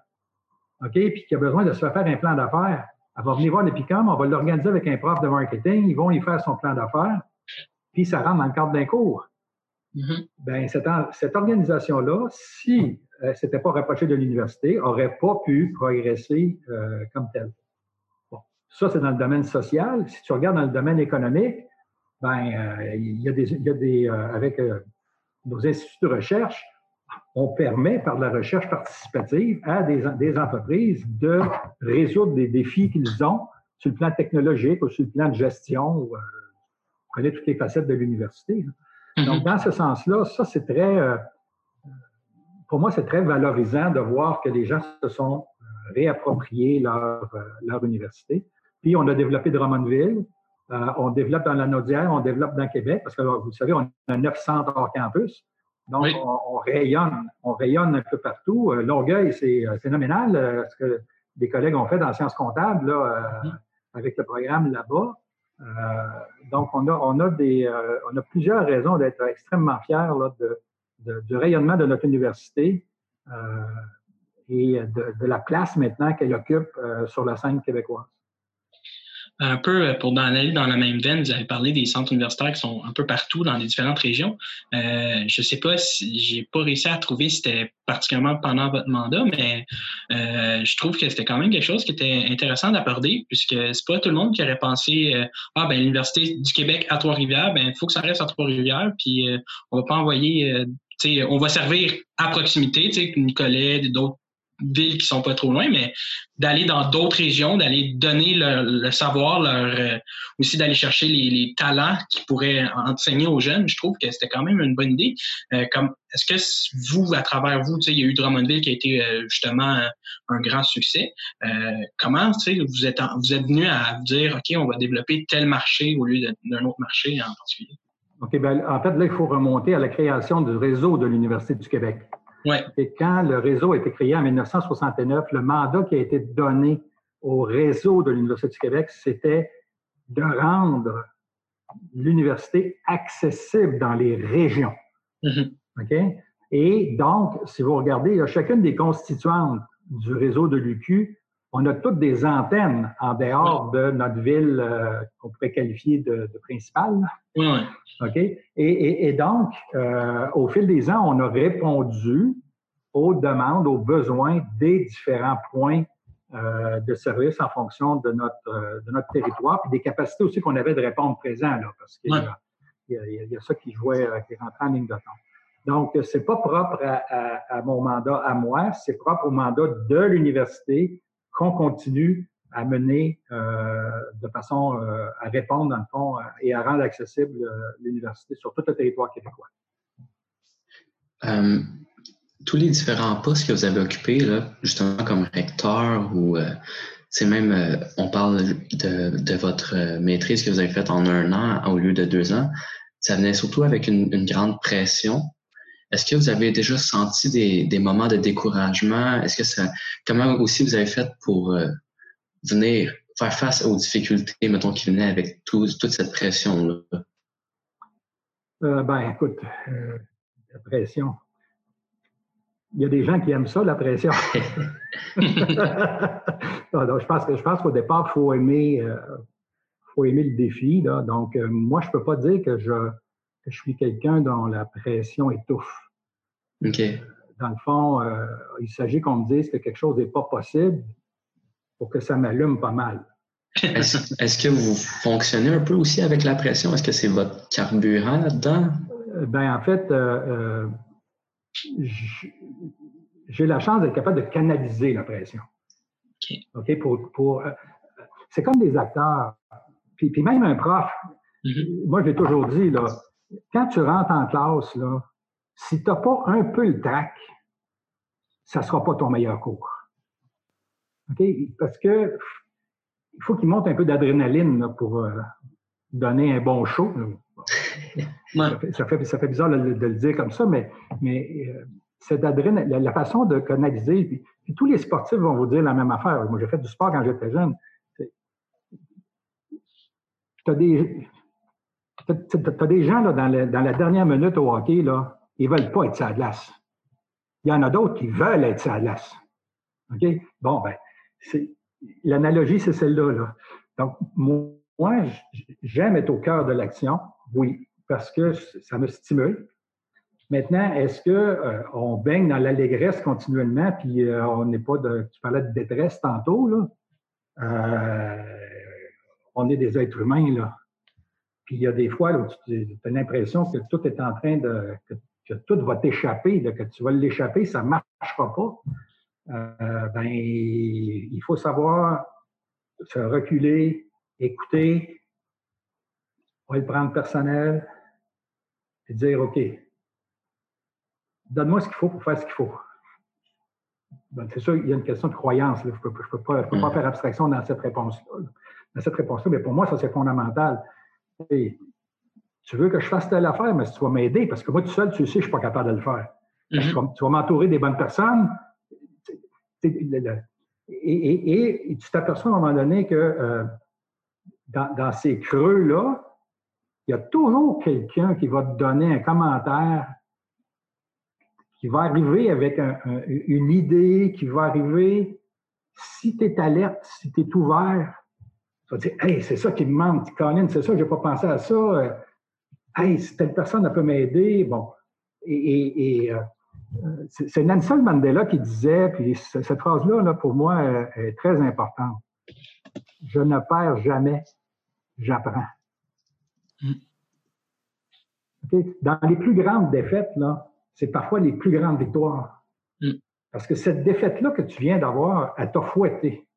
OK, puis qui a besoin de se faire un plan d'affaires. Elle va venir voir l'EPICOM, on va l'organiser avec un prof de marketing, ils vont y faire son plan d'affaires, puis ça rentre dans le cadre d'un cours. Mm-hmm. Bien, cette, cette organisation-là, si euh, s'était pas rapproché de l'université, n'aurait pas pu progresser euh, comme tel. Bon. Ça, c'est dans le domaine social. Si tu regardes dans le domaine économique, ben, euh, il y a des, il y a des avec nos instituts de recherche, on permet par la recherche participative à des, des entreprises de résoudre des défis qu'ils ont sur le plan technologique ou sur le plan de gestion. Ou, on connaît toutes les facettes de l'université. Mm-hmm. Donc, dans ce sens-là, ça, c'est très pour moi, c'est très valorisant de voir que les gens se sont euh, réappropriés leur, euh, leur université. Puis, on a développé Drummondville, euh, on développe dans la Naudière, on développe dans Québec, parce que vous savez, on a 900 hors campus. Donc, on, rayonne, on rayonne un peu partout. Longueuil, c'est phénoménal ce que des collègues ont fait dans sciences comptables là, mm-hmm. avec le programme là-bas. donc, on a, on, a des, on a plusieurs raisons d'être extrêmement fiers là, de, du rayonnement de notre université euh, et de, la place maintenant qu'elle occupe euh, sur la scène québécoise. un peu euh, pour aller dans la même veine, vous avez parlé des centres universitaires qui sont un peu partout dans les différentes régions. Je ne sais pas si j'ai pas réussi à trouver si c'était particulièrement pendant votre mandat, mais je trouve que c'était quand même quelque chose qui était intéressant d'aborder, puisque c'est pas tout le monde qui aurait pensé ah ben l'université du Québec à Trois-Rivières, ben il faut que ça reste à Trois-Rivières, puis on va pas envoyer, on va servir à proximité, Nicolet, d'autres villes qui sont pas trop loin, mais d'aller dans d'autres régions, d'aller donner le, savoir, leur, euh, aussi d'aller chercher les, talents qui pourraient enseigner aux jeunes, je trouve que c'était quand même une bonne idée. Euh, comme est-ce que vous, à travers vous, il y a eu Drummondville qui a été euh, justement un grand succès. comment vous êtes vous êtes venu à dire OK, on va développer tel marché au lieu d'un autre marché en particulier? OK, ben, en fait, là, il faut remonter à la création du réseau de l'Université du Québec. Et quand le réseau a été créé en 1969, le mandat qui a été donné au réseau de l'Université du Québec, c'était de rendre l'université accessible dans les régions. Mm-hmm. Et donc, si vous regardez, il y a chacune des constituantes du réseau de l'UQ, on a toutes des antennes en dehors de notre ville euh, qu'on pourrait qualifier de, principale. OK? Et, donc, euh, au fil des ans, on a répondu aux demandes, aux besoins des différents points euh, de service en fonction de notre, de notre territoire, puis des capacités aussi qu'on avait de répondre présent, là, parce qu'il y, y, a ça qui jouait, qui rentrait en ligne de temps. Donc, c'est pas propre à, à, mon mandat à moi, c'est propre au mandat de l'université qu'on continue à mener euh, de façon euh, à répondre, dans le fond, euh, et à rendre accessible l'université sur tout le territoire québécois. tous les différents postes que vous avez occupés, justement comme recteur ou c'est même, on parle de, votre maîtrise que vous avez faite en un an au lieu de deux ans, ça venait surtout avec une grande pression est-ce que vous avez déjà senti des, des moments de découragement? Est-ce que ça, comment aussi vous avez fait pour euh, venir faire face aux difficultés, mettons, qui venaient avec toute cette pression-là? Euh, ben, écoute, euh, la pression. Il y a des gens qui aiment ça, la pression. [laughs] [laughs] je pense que je pense qu'au départ, il faut aimer, faut aimer le défi. Là. Donc, moi, je ne peux pas dire que je je suis quelqu'un dont la pression étouffe. OK. Dans le fond, euh, il s'agit qu'on me dise que quelque chose n'est pas possible pour que ça m'allume pas mal. Est-ce que vous fonctionnez un peu aussi avec la pression? Est-ce que c'est votre carburant là-dedans? Euh, ben, en fait, euh, j'ai la chance d'être capable de canaliser la pression. OK. Pour, pour c'est comme des acteurs. Puis, puis même un prof, mm-hmm. moi, je l'ai toujours dit, là, quand tu rentres en classe, là, si tu n'as pas un peu le trac, ça ne sera pas ton meilleur cours. OK? Parce que il faut qu'il monte un peu d'adrénaline pour euh, donner un bon show. [laughs] Ça, fait, ça, fait, bizarre de, le dire comme ça, mais, mais euh, cette adrénaline, la, façon de canaliser, puis, tous les sportifs vont vous dire la même affaire. Moi, j'ai fait du sport quand j'étais jeune. Tu as des, as, des gens là, dans, la dernière minute au hockey, là, ils ne veulent pas être la glace. Il y en a d'autres qui veulent être la glace. OK? Bon, ben, l'analogie, c'est celle-là. Là. Donc, moi, j'aime être au cœur de l'action, oui, parce que ça me stimule. Maintenant, est-ce qu'on euh, baigne dans l'allégresse continuellement, puis euh, on n'est pas. Tu parlais de détresse tantôt, là. Euh, on est des êtres humains, là. Puis il y a des fois où tu as l'impression que tout est en train de que tout va t'échapper, que tu vas l'échapper, ça ne marchera pas, euh, ben, il faut savoir se reculer, écouter, pas le prendre personnel, et dire OK, donne-moi ce qu'il faut pour faire ce qu'il faut. Ben, c'est sûr, il y a une question de croyance. Je ne peux, pas, mm. faire abstraction dans cette réponse-là. Dans cette réponse-là, mais pour moi, ça, c'est fondamental tu veux que je fasse telle affaire, mais tu vas m'aider parce que moi, tout seul, tu sais, je ne suis pas capable de le faire. Mm-hmm. Tu vas m'entourer des bonnes personnes. Et, tu t'aperçois à un moment donné que euh, dans, ces creux-là, il y a toujours quelqu'un qui va te donner un commentaire, qui va arriver avec une idée, qui va arriver, si tu es alerte, si tu es ouvert, Tu vas dire, hey, c'est ça qui me manque. Colin, c'est ça, je n'ai pas pensé à ça. Hey, si telle personne peut m'aider. Bon. Et, euh, c'est Nelson Mandela qui disait, puis cette phrase-là, là, pour moi, est très importante. Je ne perds jamais, j'apprends. Mm. Dans les plus grandes défaites, là, c'est parfois les plus grandes victoires. Mm. Parce que cette défaite-là que tu viens d'avoir, elle t'a fouetté.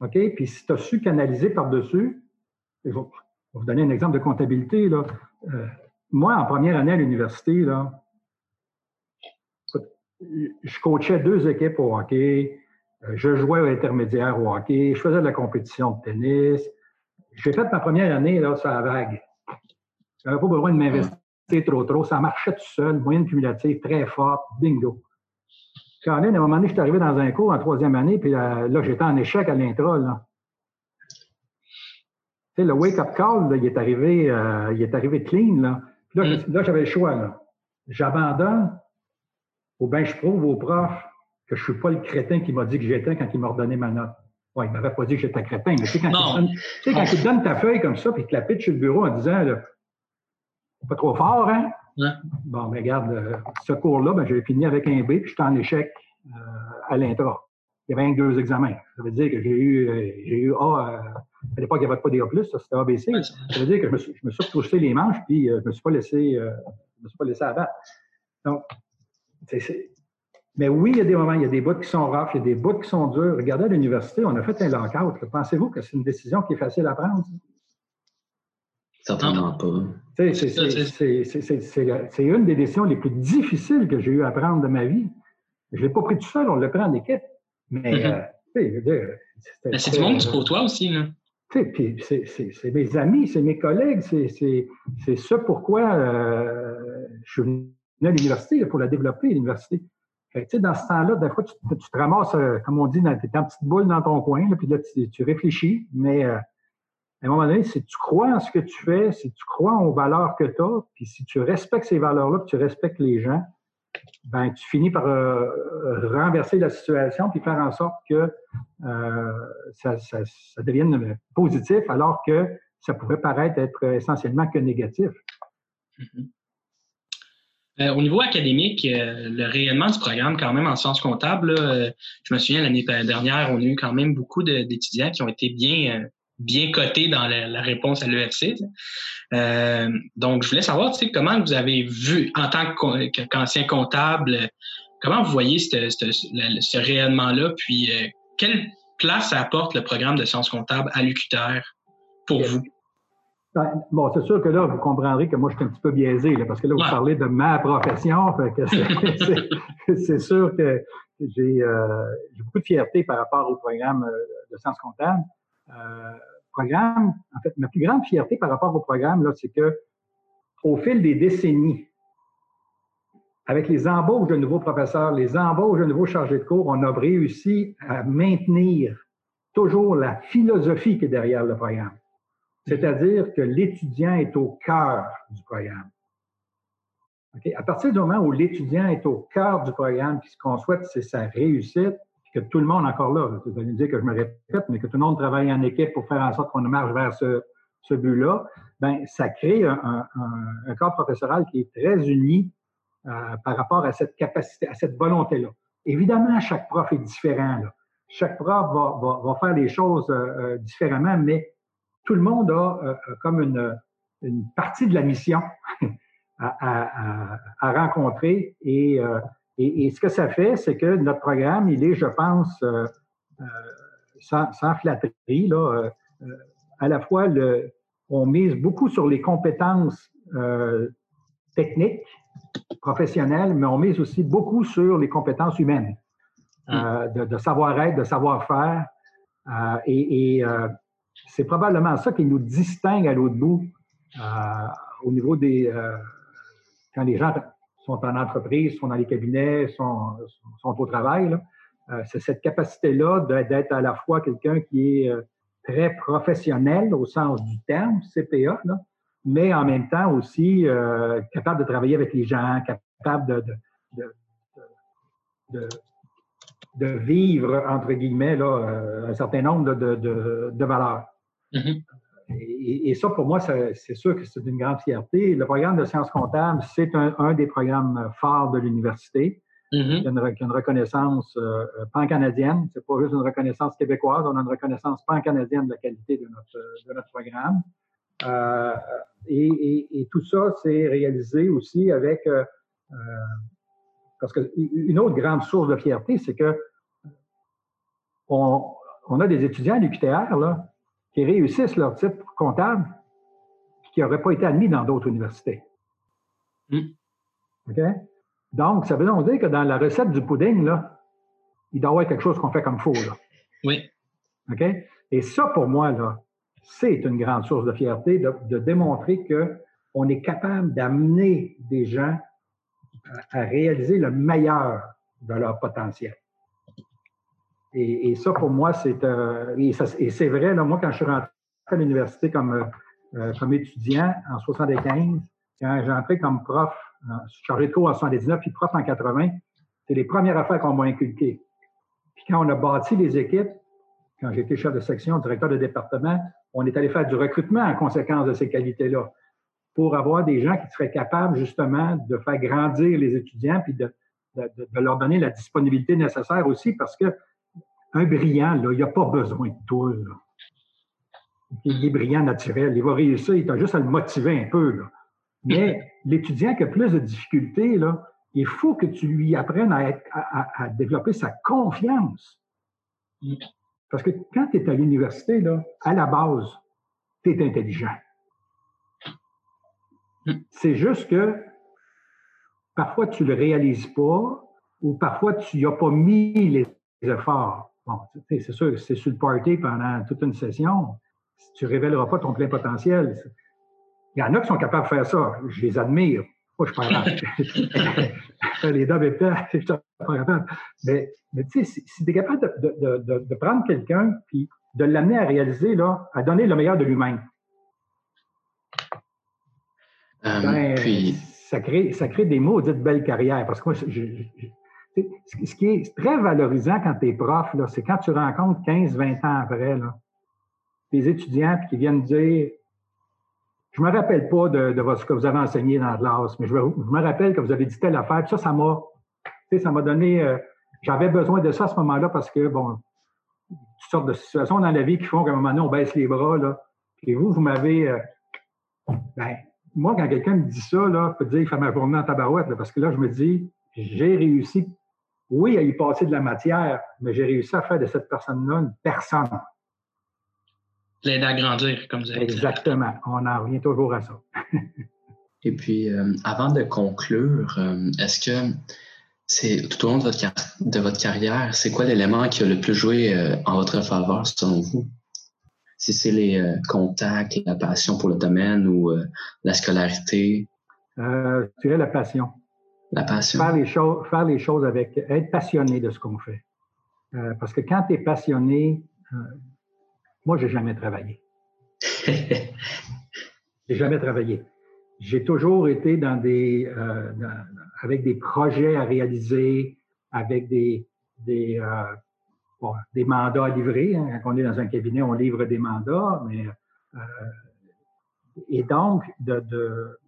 OK? Puis si tu as su canaliser par-dessus, je vais vous donner un exemple de comptabilité. Là. Euh, moi, en première année à l'université, là, je coachais deux équipes au hockey, euh, je jouais au intermédiaire au hockey, je faisais de la compétition de tennis. J'ai fait ma première année là, sur la vague. Je n'avais pas besoin de m'investir trop trop. Ça marchait tout seul, moyenne cumulative très forte, bingo. Quand à un moment donné, je suis arrivé dans un cours en troisième année, puis là, j'étais en échec à l'intra. le wake-up call, il, est arrivé, euh, il est arrivé clean. Là, là, mm. là j'avais le choix. J'abandonne ou bien je prouve au prof que je ne suis pas le crétin qui m'a dit que j'étais quand il m'a redonné ma note. Ouais, il m'avait pas dit que j'étais crétin, mais tu sais, quand, il, tu te donne ta feuille comme ça, puis te la pitch sur le bureau en disant, là, pas trop fort, hein? Bon, mais regarde, euh, ce cours-là, ben, j'ai fini avec un B, puis j'étais en échec euh, à l'intra. Il y avait deux examens. Ça veut dire que j'ai eu, euh, j'ai eu A, à l'époque, il n'y avait pas d'A+, ça c'était ABC. Ça veut dire que je me suis, je me suis les manches, puis je ne me suis pas laissé, je me suis pas laissé abattre. Donc, mais oui, il y a des moments, il y a des bouts qui sont rough, il y a des bouts qui sont durs. Regardez à l'université, on a fait un lockout. Pensez-vous que c'est une décision qui est facile à prendre? Certainement pas. C'est une des décisions les plus difficiles que j'ai eu à prendre de ma vie. Je ne l'ai pas pris tout seul, on l'a pris en équipe. Mais, mm-hmm. euh, c'est du monde pour toi aussi, là. C'est mes amis, c'est mes collègues, c'est ce pourquoi euh, je suis venu à l'université, pour la développer, l'université. dans ce temps-là, des fois, tu, te ramasses, euh, comme on dit, tu es en petite boule dans ton coin, puis là, tu, réfléchis, mais euh, à un moment donné, si tu crois en ce que tu fais, si tu crois aux valeurs que tu as, puis si tu respectes ces valeurs-là, puis tu respectes les gens, ben tu finis par euh, renverser la situation puis faire en sorte que ça, devienne positif alors que ça pourrait paraître être essentiellement que négatif. Mm-hmm. Euh, au niveau académique, euh, le rayonnement du programme, quand même, en sciences comptables, euh, je me souviens, l'année dernière, on a eu quand même beaucoup d'étudiants qui ont été bien, bien cotés dans la, réponse à l'EFC. donc, je voulais savoir, tu sais, comment vous avez vu, en tant qu'ancien comptable, comment vous voyez ce, ce rayonnement-là, puis quelle place apporte le programme de sciences comptables à l'UQTR pour vous? Ben, bon, c'est sûr que là, vous comprendrez que moi, je suis un petit peu biaisé, parce que là, vous parlez de ma profession. [laughs] c'est sûr que euh, j'ai beaucoup de fierté par rapport au programme euh, de sciences comptables. Euh, programme, en fait, ma plus grande fierté par rapport au programme, là, c'est que au fil des décennies, avec les embauches de nouveaux professeurs, les embauches de nouveaux chargés de cours, on a réussi à maintenir toujours la philosophie qui est derrière le programme. C'est-à-dire que l'étudiant est au cœur du programme. À partir du moment où l'étudiant est au cœur du programme, puis ce qu'on souhaite, c'est sa réussite, que tout le monde, encore là, vous allez me dire que je me répète, mais que tout le monde travaille en équipe pour faire en sorte qu'on marche vers ce, but-là, ben ça crée un, corps professoral qui est très uni euh, par rapport à cette capacité, à cette volonté-là. Évidemment, chaque prof est différent. Chaque prof va, faire les choses euh, euh, différemment, mais tout le monde a comme une, partie de la mission [laughs] à, rencontrer. Euh, et, ce que ça fait, c'est que notre programme, il est, je pense, sans, flatterie, là, à la fois, le, on mise beaucoup sur les compétences techniques, professionnelles, mais on mise aussi beaucoup sur les compétences humaines, mmh. de, savoir-être, de savoir-faire. et, c'est probablement ça qui nous distingue à l'autre bout euh, au niveau des... Euh, quand les gens sont en entreprise, sont dans les cabinets, sont, au travail. Euh, c'est cette capacité-là d'être à la fois quelqu'un qui est très professionnel au sens du terme, CPA, mais en même temps aussi capable de travailler avec les gens, capable de, de, vivre, entre guillemets, là, un certain nombre de, valeurs. Mm-hmm. Et, ça, pour moi, c'est sûr que c'est une grande fierté. Le programme de sciences comptables, c'est un, des programmes phares de l'université. Mm-hmm. Il, y a une, reconnaissance euh, pan-canadienne. C'est pas juste une reconnaissance québécoise, on a une reconnaissance pan-canadienne de la qualité de notre, programme. Euh, et, tout ça, c'est réalisé aussi avec... Euh, parce qu'une autre grande source de fierté, c'est que on, a des étudiants à l'UQTR là, qui réussissent leur titre comptable qui n'auraient pas été admis dans d'autres universités. Mm. OK? Donc, ça veut dire que dans la recette du pudding, là, il doit y avoir quelque chose qu'on fait comme faux. Là. Oui. OK? Et ça, pour moi, là, c'est une grande source de fierté de, de démontrer qu'on est capable d'amener des gens à, réaliser le meilleur de leur potentiel. Et, ça, pour moi, c'est euh, et, c'est vrai, là, moi, quand je suis rentré à l'université comme, euh, comme étudiant en 75, quand j'ai entré comme prof, euh, chargé de cours en 79, puis prof en 80, c'est les premières affaires qu'on m'a inculquées. Puis quand on a bâti les équipes, quand j'étais chef de section, directeur de département, on est allé faire du recrutement en conséquence de ces qualités-là pour avoir des gens qui seraient capables justement de faire grandir les étudiants puis de, leur donner la disponibilité nécessaire aussi parce que un brillant, là, il n'a pas besoin de tout. Il est brillant naturel, il va réussir, il a juste à le motiver un peu. Mais [laughs] l'étudiant qui a plus de difficultés, là, il faut que tu lui apprennes à, développer sa confiance. Parce que quand tu es à l'université, à la base, tu es intelligent. C'est juste que parfois tu ne le réalises pas ou parfois tu n'y as pas mis les efforts. Bon, c'est sûr c'est sur le party pendant toute une session. Tu ne révéleras pas ton plein potentiel. Il y en a qui sont capables de faire ça. Je les admire. Moi, je suis pas capable. [laughs] les et [laughs] je suis pas capable. Mais, mais tu sais, si, tu es capable de, de, de prendre quelqu'un puis de l'amener à réaliser, là, à donner le meilleur de lui-même, euh, ben, puis... ça, crée, ça crée des maudites belles carrières. Parce que moi, ce qui est très valorisant quand tu es prof, c'est quand tu rencontres 15-20 ans après là, des étudiants qui viennent dire Je me rappelle pas de, ce que vous avez enseigné dans la classe, mais je, me rappelle que vous avez dit telle affaire. Puis ça, ça m'a donné. Euh, j'avais besoin de ça à ce moment-là parce que, bon, toutes sortes de situations dans la vie qui font qu'à un moment donné, on baisse les bras. Là. Et vous, vous m'avez. Euh, ben, moi, quand quelqu'un me dit ça, là, je peux dire, il fait ma journée en tabarouette, parce que là, je me dis, j'ai réussi, oui, à y passer de la matière, mais j'ai réussi à faire de cette personne-là une personne. L'aider à grandir, comme vous avez Exactement. On en revient toujours à ça. [laughs] Et puis, euh, avant de conclure, euh, est-ce que c'est tout au long de votre, de votre carrière, c'est quoi l'élément qui a le plus joué euh, en votre faveur selon vous? si c'est les euh, contacts, la passion pour le domaine ou euh, la scolarité? Euh, je dirais la passion. La passion. Faire les, choses, faire les choses avec, être passionné de ce qu'on fait. Euh, parce que quand tu es passionné, moi, j'ai jamais travaillé. [laughs] j'ai jamais travaillé. J'ai toujours été dans des, avec des projets à réaliser, avec des, des, des mandats à livrer. Hein. Quand on est dans un cabinet, on livre des mandats, mais euh, et donc de, de,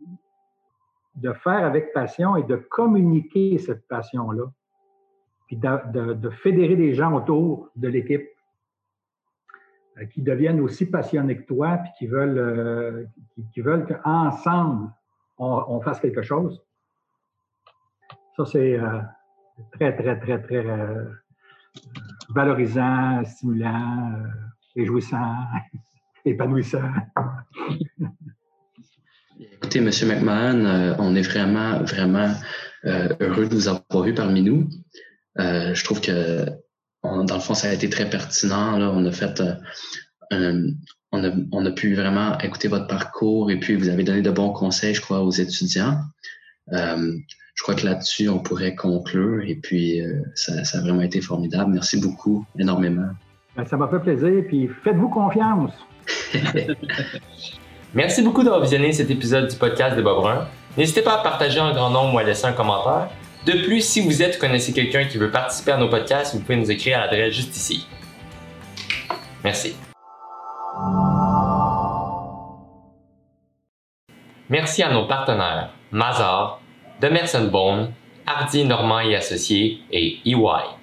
faire avec passion et de communiquer cette passion-là, puis de, fédérer des gens autour de l'équipe euh, qui deviennent aussi passionnés que toi, puis qui veulent, euh, qui, veulent qu'ensemble, on, fasse quelque chose. Ça, c'est très, très, très, très valorisant, stimulant, euh, réjouissant, [laughs] épanouissant. [laughs] Écoutez, M. McMahon, euh, on est vraiment, vraiment euh, heureux de vous avoir eu parmi nous. je trouve que, dans le fond, ça a été très pertinent. Là. On a fait, on, a, on a pu vraiment écouter votre parcours et puis vous avez donné de bons conseils, je crois, aux étudiants je crois que là-dessus, on pourrait conclure. Et puis, euh, ça, a vraiment été formidable. Merci beaucoup, énormément. Ben, ça m'a fait plaisir. Puis, faites-vous confiance. [laughs] Merci beaucoup d'avoir visionné cet épisode du podcast des Bobrun. N'hésitez pas à partager en grand nombre ou à laisser un commentaire. De plus, si vous êtes ou connaissez quelqu'un qui veut participer à nos podcasts, vous pouvez nous écrire à l'adresse juste ici. Merci. Merci à nos partenaires Mazar, Demerson Bone, Hardy Normand et Associés et EY.